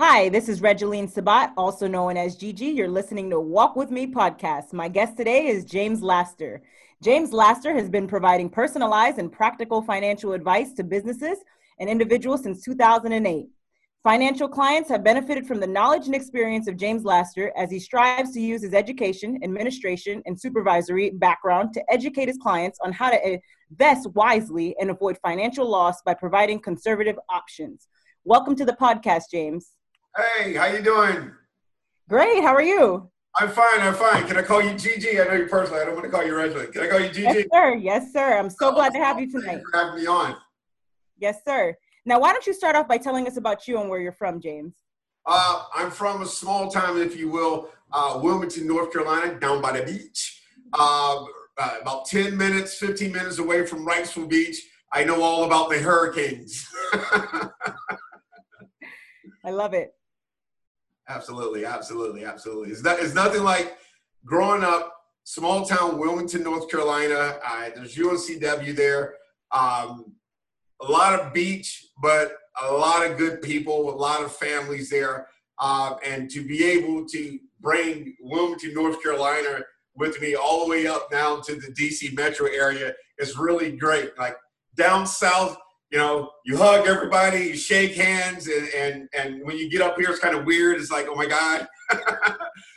Hi, this is Regeline Sabat, also known as Gigi. You're listening to Walk With Me podcast. My guest today is James Laster. James Laster has been providing personalized and practical financial advice to businesses and individuals since 2008. Financial clients have benefited from the knowledge and experience of James Laster as he strives to use his education, administration, and supervisory background to educate his clients on how to invest wisely and avoid financial loss by providing conservative options. Welcome to the podcast, James. Hey, how you doing? Great. How are you? I'm fine. I'm fine. Can I call you Gigi? I know you personally. I don't want to call you Reginald. Can I call you Gigi? Yes, sir. Yes, sir. I'm so oh, glad to have you tonight. for having me on. Yes, sir. Now, why don't you start off by telling us about you and where you're from, James? Uh, I'm from a small town, if you will, uh, Wilmington, North Carolina, down by the beach. Uh, uh about 10 minutes, 15 minutes away from Wrightsville Beach. I know all about the hurricanes. I love it. Absolutely, absolutely, absolutely. It's, not, it's nothing like growing up, small town, Wilmington, North Carolina. There's UNCW there. Um, a lot of beach, but a lot of good people, a lot of families there. Uh, and to be able to bring Wilmington, North Carolina with me all the way up now to the DC metro area is really great. Like down south, you know, you hug everybody, you shake hands, and and and when you get up here, it's kind of weird. It's like, oh my god,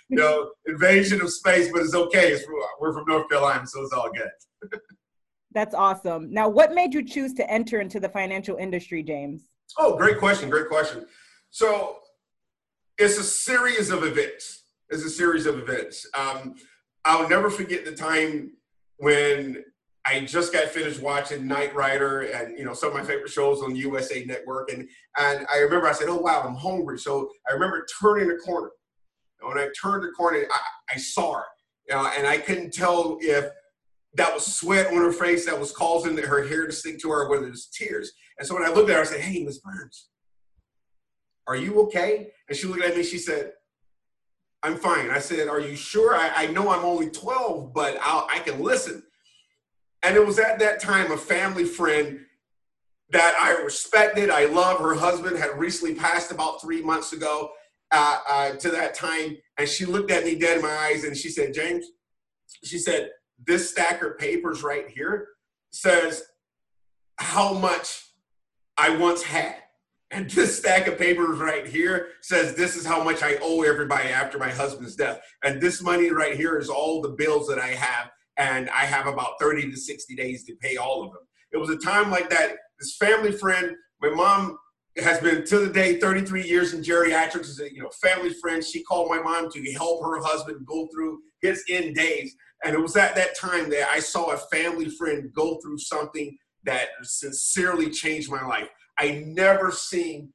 you know, invasion of space, but it's okay. It's, we're from North Carolina, so it's all good. That's awesome. Now, what made you choose to enter into the financial industry, James? Oh, great question. Great question. So, it's a series of events. It's a series of events. Um, I'll never forget the time when I just got finished watching Knight Rider and you know some of my favorite shows on USA Network, and and I remember I said, "Oh wow, I'm hungry." So I remember turning the corner. And when I turned the corner, I, I saw her, you know, and I couldn't tell if that was sweat on her face that was causing her hair to stick to her, or whether it was tears. And so when I looked at her, I said, "Hey, Miss Burns, are you okay?" And she looked at me. She said, "I'm fine." I said, "Are you sure? I, I know I'm only 12, but I'll, I can listen." And it was at that time a family friend that I respected, I love. Her husband had recently passed about three months ago uh, uh, to that time. And she looked at me dead in my eyes and she said, James, she said, this stack of papers right here says how much I once had. And this stack of papers right here says this is how much I owe everybody after my husband's death. And this money right here is all the bills that I have and I have about 30 to 60 days to pay all of them. It was a time like that. This family friend, my mom has been to the day 33 years in geriatrics as a you know family friend. She called my mom to help her husband go through his end days, and it was at that time that I saw a family friend go through something that sincerely changed my life. I never seen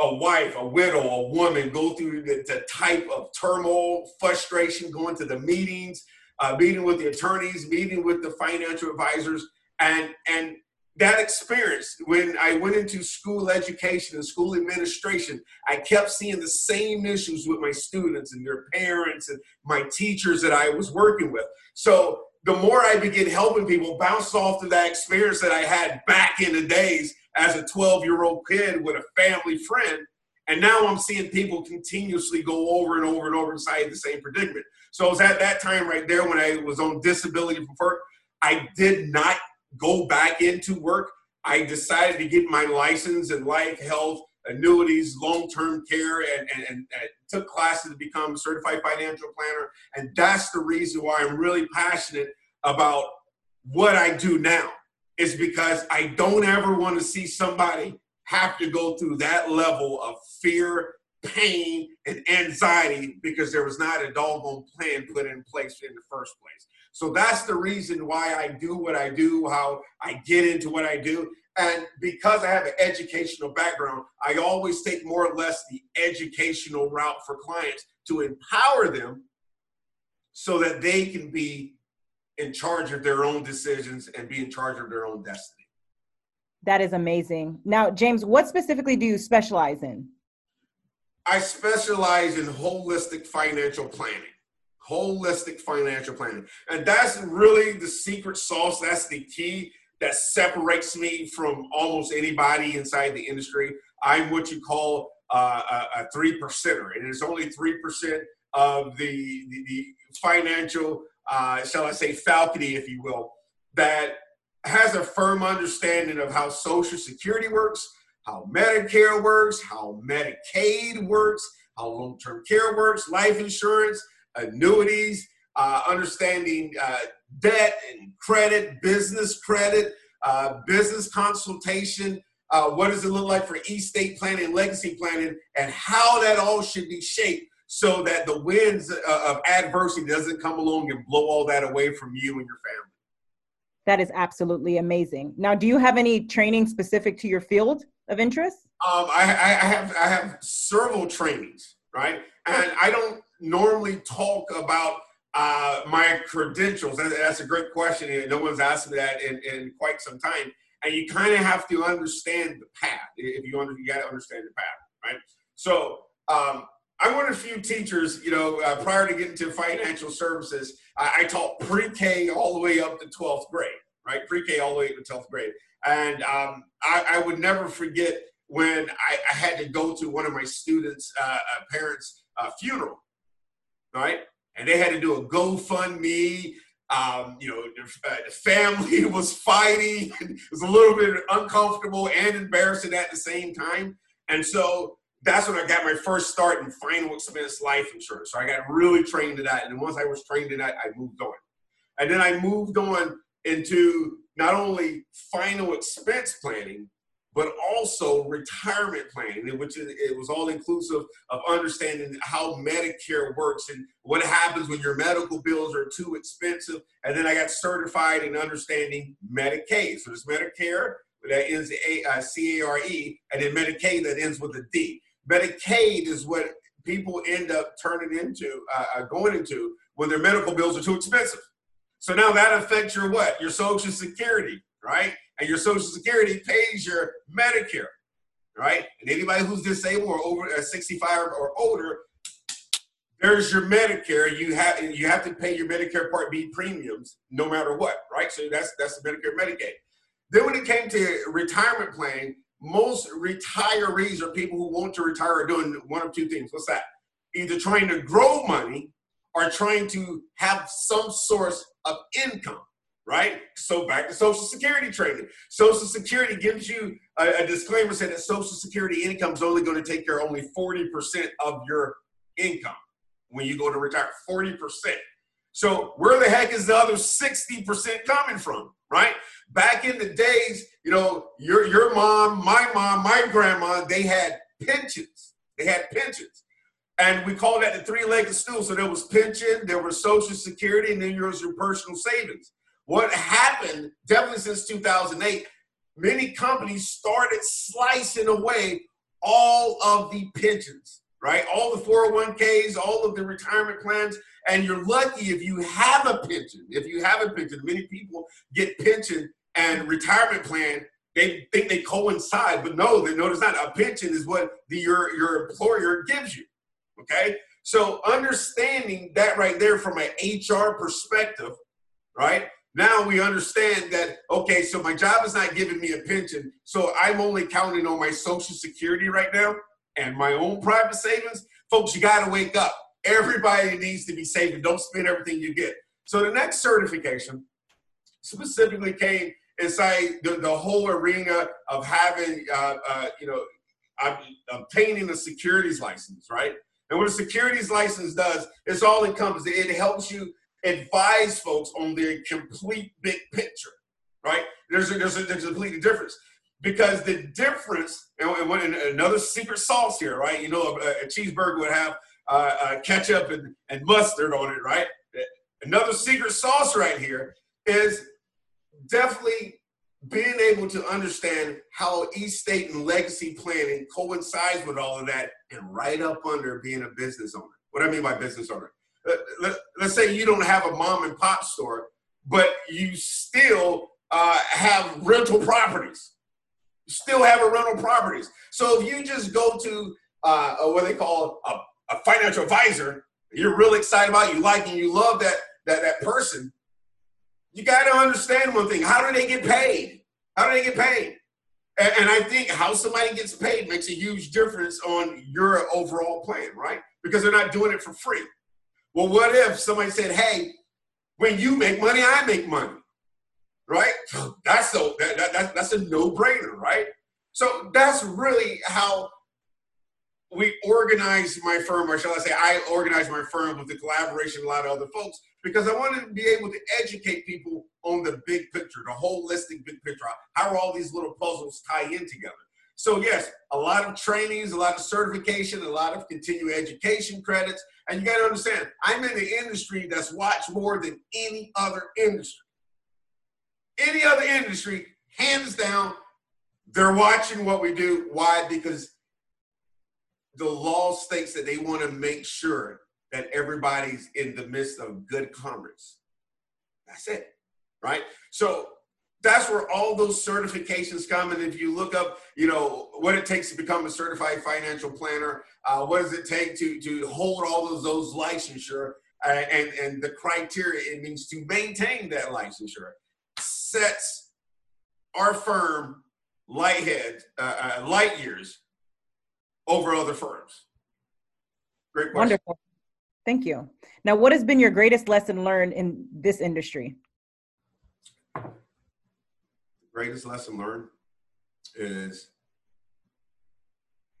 a wife, a widow, a woman go through the, the type of turmoil, frustration, going to the meetings, uh, meeting with the attorneys, meeting with the financial advisors, and and that experience when I went into school education and school administration, I kept seeing the same issues with my students and their parents and my teachers that I was working with. So the more I begin helping people, bounce off of that experience that I had back in the days as a 12 year old kid with a family friend. And now I'm seeing people continuously go over and over and over inside the same predicament. So it was at that time right there when I was on disability from work. I did not go back into work. I decided to get my license in life, health, annuities, long-term care, and, and, and, and, took classes to become a certified financial planner. And that's the reason why I'm really passionate about what I do now. Is because I don't ever want to see somebody have to go through that level of fear pain and anxiety because there was not a doggone plan put in place in the first place. So that's the reason why I do what I do, how I get into what I do. And because I have an educational background, I always take more or less the educational route for clients to empower them so that they can be in charge of their own decisions and be in charge of their own destiny. That is amazing. Now, James, what specifically do you specialize in? I specialize in holistic financial planning. Holistic financial planning. And that's really the secret sauce. That's the key that separates me from almost anybody inside the industry. I'm what you call uh, a, three percenter, and it's only three percent of the, the, the financial, uh, shall I say, falcony, if you will, that has a firm understanding of how Social Security works, how Medicare works, how Medicaid works, how long term care works, life insurance, annuities, uh, understanding uh, debt and credit, business credit, uh, business consultation. Uh, what does it look like for estate planning, legacy planning, and how that all should be shaped so that the winds uh, of adversity doesn't come along and blow all that away from you and your family. That is absolutely amazing. Now, do you have any training specific to your field of interest? Um, I, I, have I have several trainings, right? And I don't normally talk about uh, my credentials. That's a great question, no one's asked me that in, in quite some time. And you kind of have to understand the path. If you under, you got to understand the path, right? So um, I'm one of few teachers, you know, uh, prior to getting to financial services, I, I taught pre-K all the way up to 12th grade, right? Pre-K all the way to 12th grade. And um, I, I, would never forget when I, I, had to go to one of my students' uh, uh parents' uh, funeral, right? And they had to do a GoFundMe. Um, you know, the, uh, the family was fighting. it was a little bit uncomfortable and embarrassing at the same time. And so that's when I got my first start in final expense life insurance. So I got really trained in that. And once I was trained in that, I moved on. And then I moved on into not only final expense planning, but also retirement planning, which is, it was all inclusive of understanding how Medicare works and what happens when your medical bills are too expensive. And then I got certified in understanding Medicaid. So there's Medicare that ends a, uh, C-A-R-E, and then Medicaid that ends with a D. Medicaid is what people end up turning into, uh, uh, going into when their medical bills are too expensive. So now that affects your what? Your Social Security, right? And your Social Security pays your Medicare, right? And anybody who's disabled or over uh, 65 or older, there's your Medicare. You have you have to pay your Medicare Part B premiums no matter what, right? So that's that's the Medicare Medicaid. Then when it came to retirement planning, most retirees or people who want to retire are doing one of two things. What's that? Either trying to grow money or trying to have some source of income, right? So back to Social Security training. Social Security gives you a, a disclaimer saying that Social Security income is only going to take care of only 40% of your income when you go to retire. 40%. So where the heck is the other 60% coming from, right? Back in the days, you know, your your mom, my mom, my grandma, they had pensions. They had pensions. And we called that the three-legged stool. So there was pension, there was social security, and then there was your personal savings. What happened, definitely since 2008, many companies started slicing away all of the pensions, right? All the 401ks, all of the retirement plans. And you're lucky if you have a pension. If you have a pension, many people get pension and retirement plan, they think they coincide, but no, they it's not. A pension is what the, your, your employer gives you. Okay? So understanding that right there from an HR perspective, right? Now we understand that, okay, so my job is not giving me a pension, so I'm only counting on my social security right now and my own private savings. Folks, you got to wake up. Everybody needs to be saving. Don't spend everything you get. So the next certification specifically came inside the, the whole arena of having, uh, uh, you know, obtaining a securities license, right? And what a securities license does, it's all encompassing. It helps you advise folks on the complete big picture, right? There's a, there's a, there's a completely difference because the difference, and, and another secret sauce here, right? You know, a, a cheeseburger would have uh, uh, ketchup and, and mustard on it, right? Another secret sauce right here is definitely being able to understand how estate and legacy planning coincides with all of that and right up under being a business owner. What I mean by business owner, let, us say you don't have a mom and pop store, but you still uh, have rental properties. Still have a rental properties. So if you just go to uh, what they call a, a financial advisor, you're really excited about, you like and you love that that that person, you got to understand one thing. How do they get paid? How do they get paid? And, and I think how somebody gets paid makes a huge difference on your overall plan, right? Because they're not doing it for free. Well, what if somebody said, hey, when you make money, I make money, right? That's a, that, that, that's a no brainer, right? So that's really how we organize my firm, or shall I say, I organize my firm with the collaboration of a lot of other folks because I wanted to be able to educate people on the big picture, the holistic big picture. How all these little puzzles tie in together? So, yes, a lot of trainings, a lot of certification, a lot of continuing education credits. And you got to understand, I'm in the industry that's watched more than any other industry. Any other industry, hands down, they're watching what we do. Why? Because the law states that they want to make sure that everybody's in the midst of good commerce. That's it, right? So that's where all those certifications come. And if you look up, you know, what it takes to become a certified financial planner, uh, what does it take to to hold all of those licensure uh, and and the criteria it means to maintain that licensure sets our firm light head uh, uh, light years over other firms. Great question. Wonderful. Thank you. Now, what has been your greatest lesson learned in this industry? The greatest lesson learned is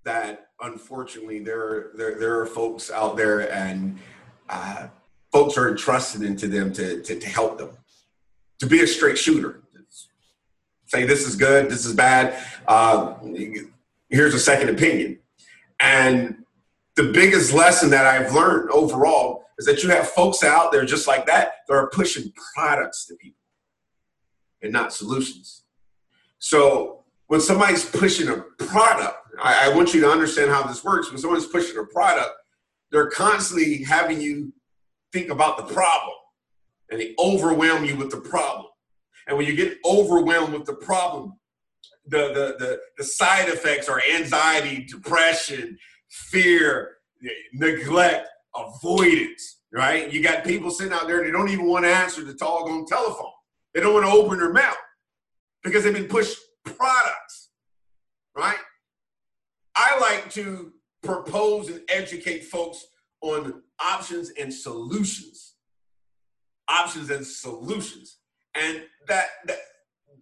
that unfortunately there are, there, there are folks out there and uh, folks are entrusted into them to, to, to help them to be a straight shooter say this is good this is bad uh, here's a second opinion and the biggest lesson that I've learned overall is that you have folks out there just like that that are pushing products to people and not solutions. So when somebody's pushing a product, I, I, want you to understand how this works. When someone's pushing a product, they're constantly having you think about the problem and they overwhelm you with the problem. And when you get overwhelmed with the problem, the, the, the, the side effects are anxiety, depression, fear, neglect, avoidance, right? You got people sitting out there, they don't even want to answer the talk on telephone. They don't want to open their mouth because they've been pushed products, right? I like to propose and educate folks on options and solutions. Options and solutions. And that, that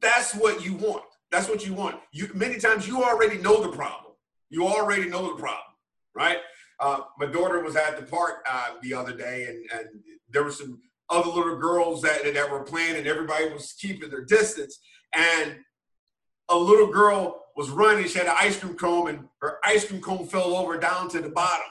that's what you want. That's what you want. You many times you already know the problem. You already know the problem, right? Uh, my daughter was at the park uh, the other day, and, and there were some other little girls that that were playing, and everybody was keeping their distance. And a little girl was running. She had an ice cream cone, and her ice cream cone fell over down to the bottom.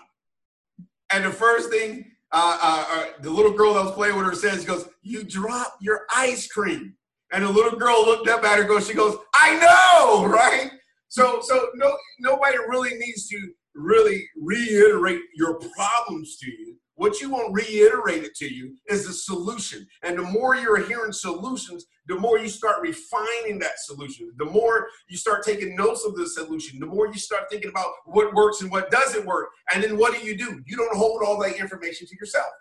And the first thing uh, uh, uh the little girl that was playing with her says, "Goes, you dropped your ice cream." And the little girl looked up at her, goes, she goes, I know, right? So, so no, nobody really needs to really reiterate your problems to you. What you want reiterated to you is the solution. And the more you're hearing solutions, the more you start refining that solution. The more you start taking notes of the solution, the more you start thinking about what works and what doesn't work. And then what do you do? You don't hold all that information to yourself.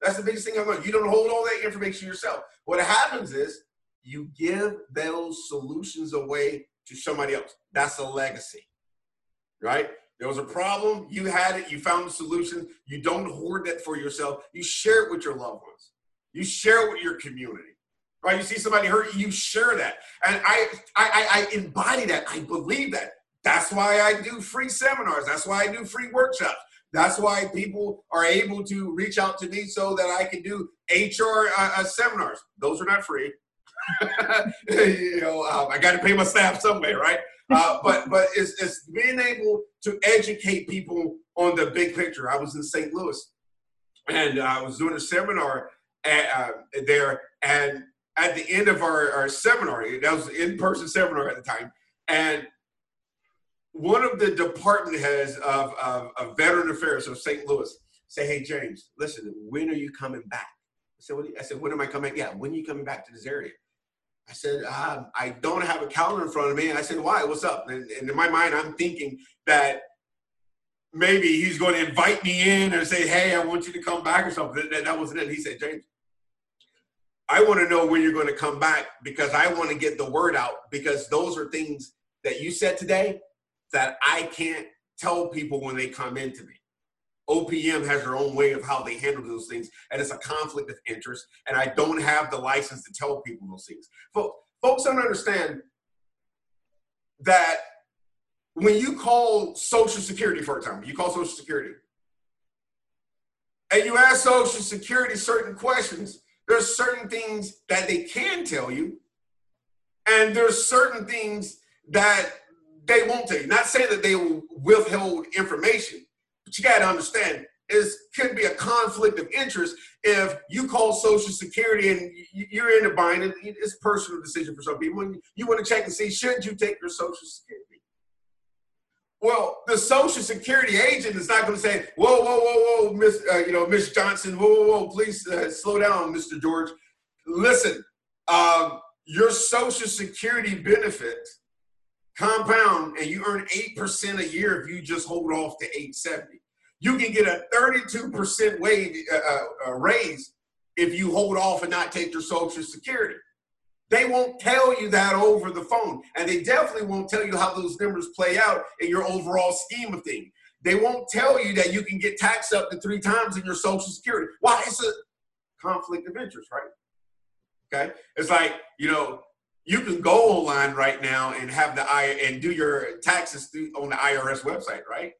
That's the biggest thing I've learned. You don't hold all that information yourself. What happens is you give those solutions away to somebody else. That's a legacy, right? There was a problem, you had it, you found the solution. You don't hoard that for yourself. You share it with your loved ones. You share it with your community. Right? You see somebody hurt, you share that. And I, I, I embody that. I believe that. That's why I do free seminars. That's why I do free workshops. That's why people are able to reach out to me so that I can do HR uh, uh, seminars. Those are not free. you know, um, I got to pay my staff some somewhere, right? Uh, but but it's, it's being able to educate people on the big picture. I was in St. Louis, and I was doing a seminar at, uh, there, and at the end of our, our seminar, that was in-person seminar at the time, and one of the department heads of, of, of veteran affairs of St. Louis say, "Hey James, listen, when are you coming back?" I said? I said, "When am I coming? Yeah, when are you coming back to this area?" I said, um, "I don't have a calendar in front of me." And I said, "Why? What's up?" And, and in my mind, I'm thinking that maybe he's going to invite me in and say, "Hey, I want you to come back" or something. That, that wasn't it. He said, "James, I want to know when you're going to come back because I want to get the word out because those are things that you said today that I can't tell people when they come into me. OPM has their own way of how they handle those things, and it's a conflict of interest, and I don't have the license to tell people those things. But folks don't understand that when you call Social Security, for example, you call Social Security, and you ask Social Security certain questions, there's certain things that they can tell you, and there's certain things that they won't tell you. Not saying that they will withhold information, but you got to understand is could be a conflict of interest if you call Social Security and you're in a bind. And it's personal decision for some people. You want to check and see should you take your Social Security. Well, the Social Security agent is not going to say, "Whoa, whoa, whoa, whoa, Miss, uh, you know, Miss Johnson, whoa, whoa, whoa, please uh, slow down, Mr. George. Listen, um, your Social Security benefit compound, and you earn eight percent a year if you just hold off to eight seventy. You can get a thirty-two percent wage uh, uh, raise if you hold off and not take your Social Security. They won't tell you that over the phone. And they definitely won't tell you how those numbers play out in your overall scheme of things. They won't tell you that you can get taxed up to three times in your Social Security. Why? It's a conflict of interest, right? Okay. It's like, you know, you can go online right now and have the I and do your taxes through, on the IRS website, right?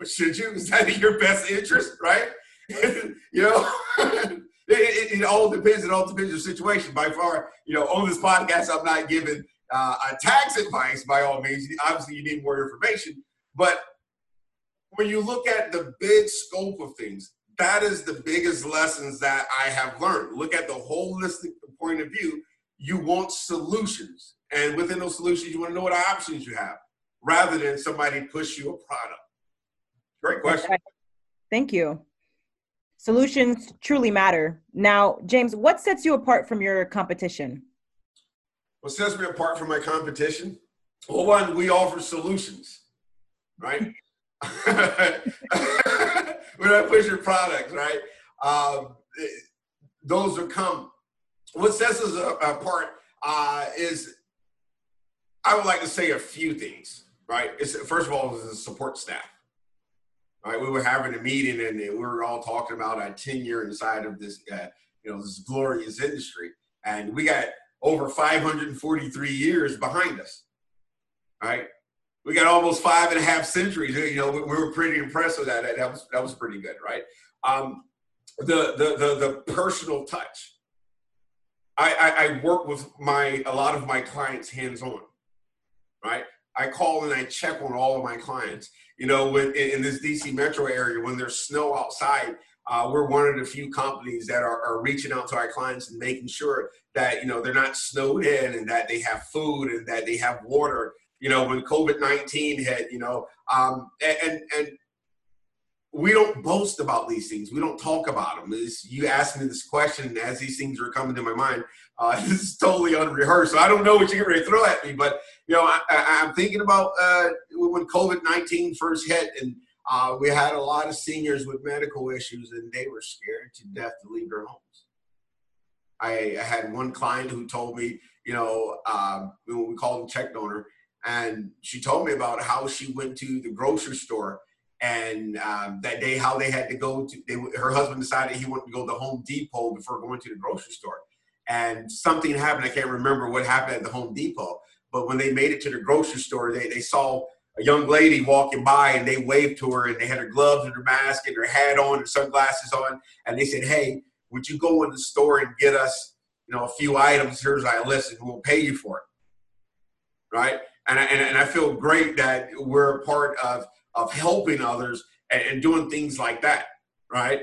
but should you? Is that in your best interest, right? you know, it, it, it, all depends. It all depends on the situation. By far, you know, on this podcast, I'm not giving uh, a tax advice by all means. Obviously, you need more information. But when you look at the big scope of things, that is the biggest lessons that I have learned. Look at the holistic point of view. You want solutions, and within those solutions, you want to know what options you have, rather than somebody push you a product. Great question. Thank you. Solutions truly matter. Now, James, what sets you apart from your competition? What sets me apart from my competition? Well, one, we offer solutions, right? I push your products, right? Um, those are come. What sets us apart uh, is, I would like to say a few things, right? It's, first of all, is the support staff right? We were having a meeting and we were all talking about our tenure inside of this, uh, you know, this glorious industry. And we got over 543 years behind us, right? We got almost five and a half centuries. You know, we, were pretty impressed with that. That was that was pretty good, right? Um, the, the the the personal touch. I, I, work with my a lot of my clients hands on, right? I call and I check on all of my clients. You know, in, in this DC metro area, when there's snow outside, uh, we're one of the few companies that are, are, reaching out to our clients and making sure that you know they're not snowed in and that they have food and that they have water. You know, when COVID nineteen hit, you know, um, and and we don't boast about these things. We don't talk about them. It's, you asked me this question as these things were coming to my mind. Uh, this is totally unrehearsed. So I don't know what you're going to throw at me, but you know, I, am thinking about uh, when COVID 19 first hit, and uh, we had a lot of seniors with medical issues, and they were scared to death to leave their homes. I, I had one client who told me, you know, um, we called them check donor, and she told me about how she went to the grocery store and um, that day how they had to go to they, her husband decided he wanted to go to the home depot before going to the grocery store. And something happened i can't remember what happened at the home depot but when they made it to the grocery store they, they saw a young lady walking by and they waved to her and they had her gloves and her mask and her hat on and sunglasses on. And they said hey would you go in the store and get us you know a few items? Here's our list and we'll pay you for it. Right? And I, and, and I feel great that we're a part of of helping others and, and doing things like that, right?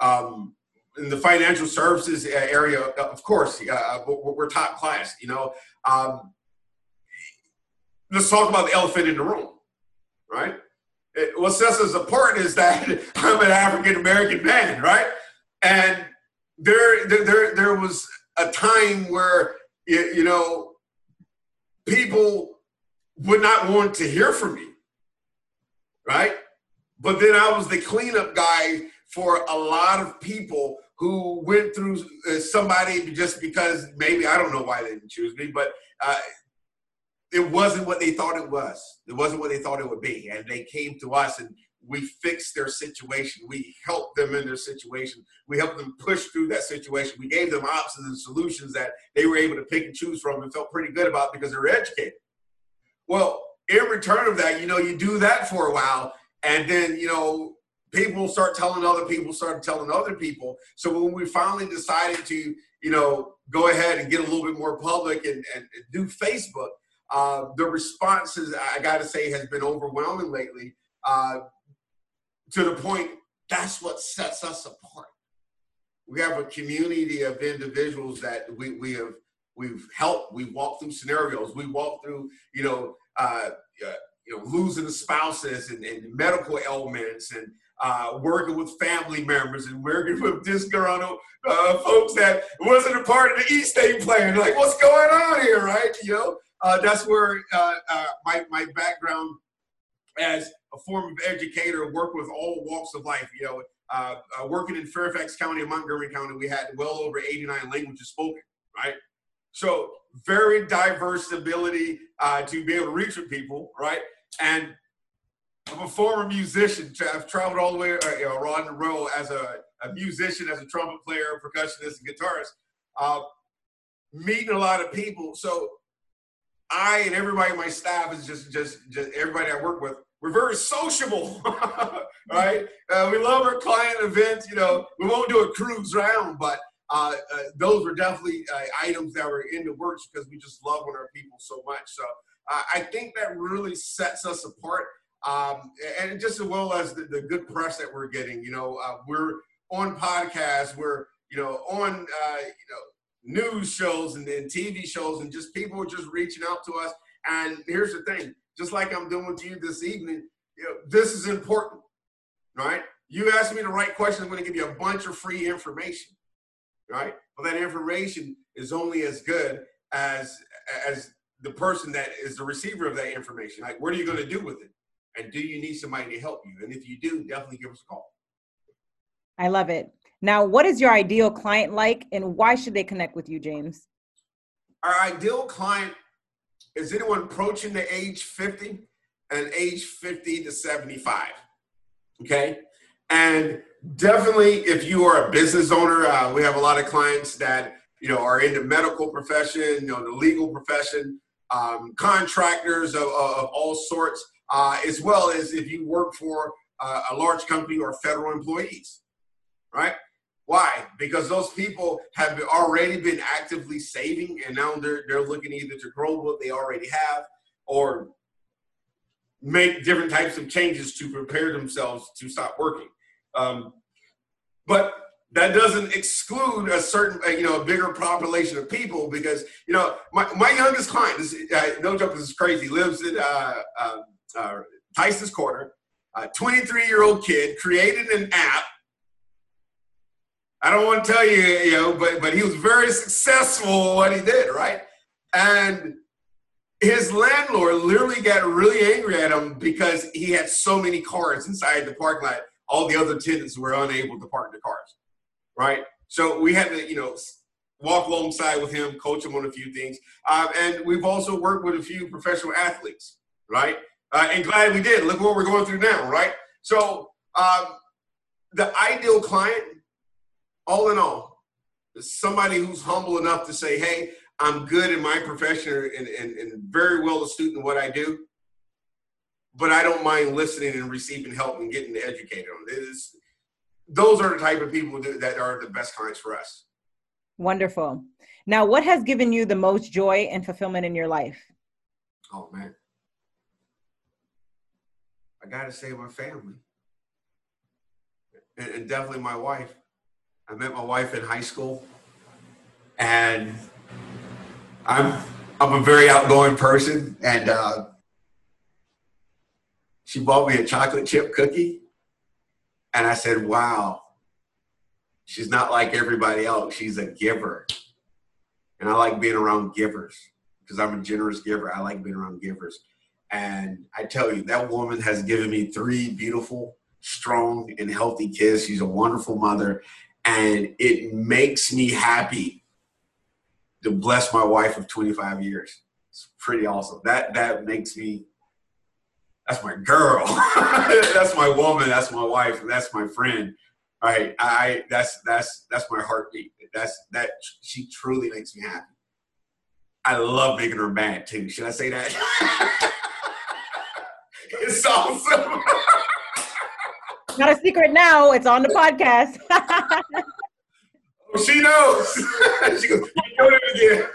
Um, in the financial services area, of course, uh, we're top class. You know, um, let's talk about the elephant in the room, right? It, what sets us apart is that I'm an African American man, right? And there, there, there was a time where you know people would not want to hear from me right? But then I was the cleanup guy for a lot of people who went through uh, somebody just because maybe I don't know why they didn't choose me, but uh, it wasn't what they thought it was. It wasn't what they thought it would be, and they came to us and we fixed their situation. We helped them in their situation. We helped them push through that situation. We gave them options and solutions that they were able to pick and choose from and felt pretty good about because they were educated. Well, in return of that, you know, you do that for a while, and then you know people start telling other people, start telling other people. So when we finally decided to, you know, go ahead and get a little bit more public and, and, and do Facebook, uh, the responses I got to say has been overwhelming lately. Uh, to the point that's what sets us apart. We have a community of individuals that we, we have we've helped. We walked through scenarios. We walked through, you know, uh, you know, losing spouses and, and medical ailments and uh, working with family members and working with disgruntled uh, folks that wasn't a part of the estate plan. Like, what's going on here, right? You know, uh, that's where uh, uh, my my background as a form of educator, work with all walks of life. You know, uh, working in Fairfax County and Montgomery County, we had well over 89 languages spoken, right? So very diverse ability to be able to reach with people, right? And I'm a former musician. I've traveled all the way uh, you know, around the world as a, a, musician, as a trumpet player, percussionist, and guitarist, uh, meeting a lot of people. So I and everybody my staff is just, just, just everybody I work with. We're very sociable, right? Uh, we love our client events. You know, we won't do a cruise round, but uh, uh, those were definitely uh, items that were in the works because we just love our people so much. So uh, I think that really sets us apart um, and just as well as the, the, good press that we're getting. You know, uh, we're on podcasts, we're you know on you know news shows and, then TV shows, and just people just reaching out to us. And here's the thing: just like I'm doing with you this evening, you know, this is important, right? You ask me the right question, I'm going to give you a bunch of free information, right? Well, that information is only as good as as the person that is the receiver of that information. Like, what are you going to do with it? And do you need somebody to help you? And if you do, definitely give us a call. I love it. Now, what is your ideal client like and why should they connect with you, James? Our ideal client is anyone approaching the age 50 and age 50 to 75. Okay. And definitely, if you are a business owner, uh, we have a lot of clients that you know are in the medical profession, you know, the legal profession, um, contractors of, of all sorts uh, as well as if you work for uh, a large company or federal employees, right? Why? Because those people have already been actively saving, and now they're they're looking either to grow what they already have or make different types of changes to prepare themselves to stop working. Um, but that doesn't exclude a certain, you know, a bigger population of people because, you know, my, my youngest client, is, uh, no joke, this is crazy, lives in uh, uh, uh, Tyson's Corner, a 23 year old kid created an app. I don't want to tell you, you know, but but he was very successful what he did, right? And his landlord literally got really angry at him because he had so many cars inside the parking lot. All the other tenants were unable to park the cars, right? So we had to, you know, walk alongside with him, coach him on a few things. Um, and we've also worked with a few professional athletes, right? Uh, and glad we did. Look what we're going through now, right? So, um, the ideal client, all in all, is somebody who's humble enough to say, hey, I'm good in my profession and, and, and very well astute in what I do, but I don't mind listening and receiving help and getting educated on it. Is, those are the type of people that are the best clients for us. Wonderful. Now, what has given you the most joy and fulfillment in your life? Oh, man. I got to say my family. And, and definitely my wife. I met my wife in high school. And I'm I'm a very outgoing person, and uh, she bought me a chocolate chip cookie, and I said, "Wow, she's not like everybody else. She's a giver, and I like being around givers because I'm a generous giver. I like being around givers." And I tell you, that woman has given me three beautiful, strong, and healthy kids. She's a wonderful mother. and it makes me happy to bless my wife of 25 years. It's pretty awesome. That that makes me that's my girl. that's my woman, that's my wife, that's my friend. All right. I that's that's that's my heartbeat. That's that she truly makes me happy. I love making her mad too. Should I say that? it's awesome. Not a secret now. It's on the podcast. oh, she knows. she goes, you doing it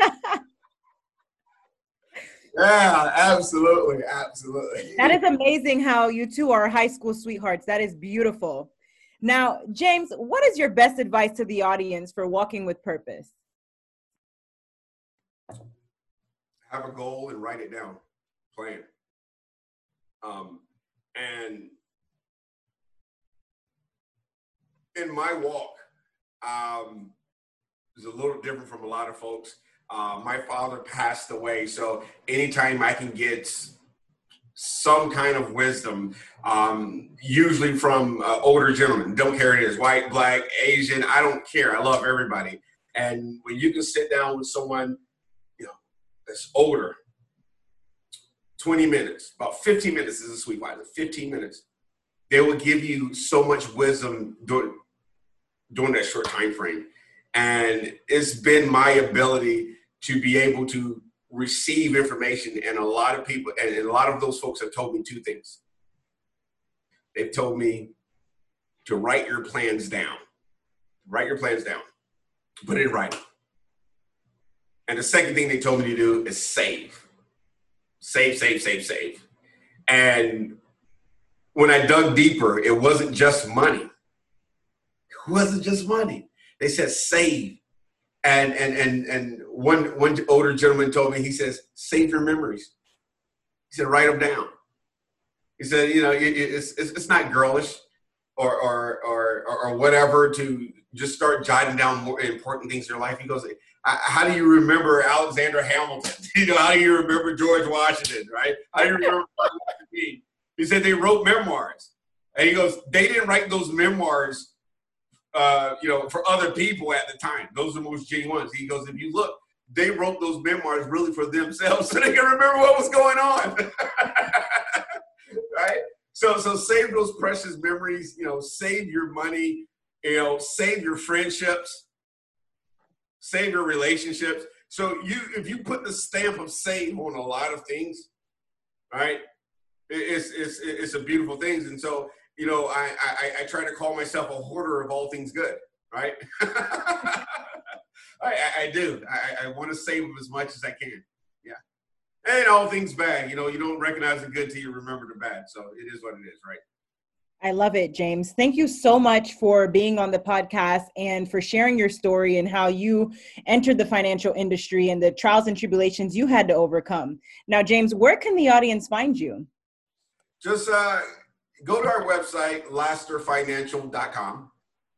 again. Yeah, absolutely. Absolutely. That is amazing how you two are high school sweethearts. That is beautiful. Now, James, what is your best advice to the audience for walking with purpose? Have a goal and write it down. Plan. Um, and in my walk um, is a little different from a lot of folks. Uh, my father passed away, so anytime I can get some kind of wisdom, um, usually from uh, older gentlemen, don't care it is white, black, Asian, I don't care. I love everybody. And when you can sit down with someone, you know, that's older, 20 minutes, about 15 minutes is a sweet wine, 15 minutes, they will give you so much wisdom during, during that short time frame. And it's been my ability to be able to receive information. And a lot of people, and a lot of those folks have told me two things. They've told me to write your plans down. Write your plans down. Put it in writing. And the second thing they told me to do is save. Save, save, save, save. And when I dug deeper, it wasn't just money It wasn't just money. They said save. And and and and one one older gentleman told me, he says, save your memories. He said, write them down. He said, you know, it, it's, it's it's not girlish or or or or whatever to just start jotting down more important things in your life. He goes, how do you remember Alexander Hamilton? you know, how do you remember George Washington? Right? How do you remember? he said they wrote memoirs, and he goes, they didn't write those memoirs uh, you know, for other people at the time. Those are the most genuine ones. He goes, if you look, they wrote those memoirs really for themselves so they can remember what was going on. right? So, so save those precious memories. You know, save your money. You know, save your friendships. Save your relationships. So you, if you put the stamp of save on a lot of things, right? It's it's it's a beautiful thing. And so you know, I, I, I try to call myself a hoarder of all things good, right? I, I, do. I, I want to save them as much as I can. Yeah. And all things bad. You know, you don't recognize the good till you remember the bad. So it is what it is, right? I love it, James. Thank you so much for being on the podcast and for sharing your story and how you entered the financial industry and the trials and tribulations you had to overcome. Now, James, where can the audience find you? Just uh, go to our website, lasterfinancial.com.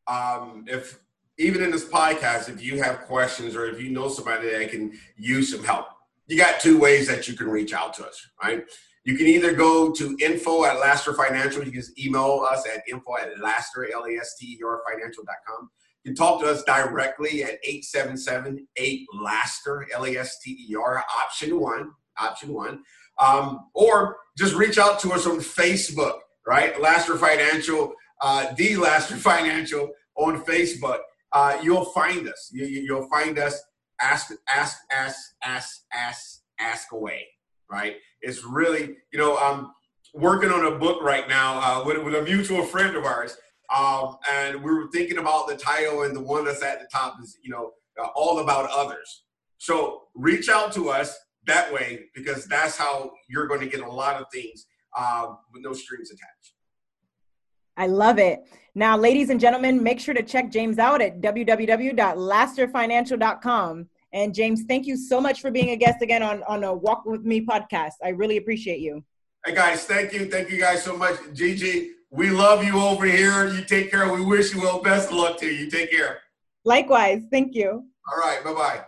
Um, if even in this podcast, if you have questions or if you know somebody that can use some help, you got two ways that you can reach out to us, right? You can either go to info at Laster Financial. You can just email us at info at Laster, L-A-S-T-E-R, financial.com. You can talk to us directly at 877-8-LASTER, L-A-S-T-E-R, option one, option one. Um, or just reach out to us on Facebook right? Laster Financial, uh, the Laster Financial on Facebook. Uh, you'll find us. You, will find us. Ask, ask, ask, ask, ask, ask away. Right? It's really, you know, I'm working on a book right now uh, with, with a mutual friend of ours, um, and we were thinking about the title, and the one that's at the top is, you know, uh, all about others. So reach out to us that way because that's how you're going to get a lot of things uh, with no strings attached. I love it. Now, ladies and gentlemen, make sure to check James out at www.lasterfinancial.com. And James, thank you so much for being a guest again on, on a Walk With Me podcast. I really appreciate you. Hey, guys, thank you. Thank you guys so much. Gigi, we love you over here. You take care. We wish you well. Best of luck to you. Take care. Likewise. Thank you. All right. Bye bye.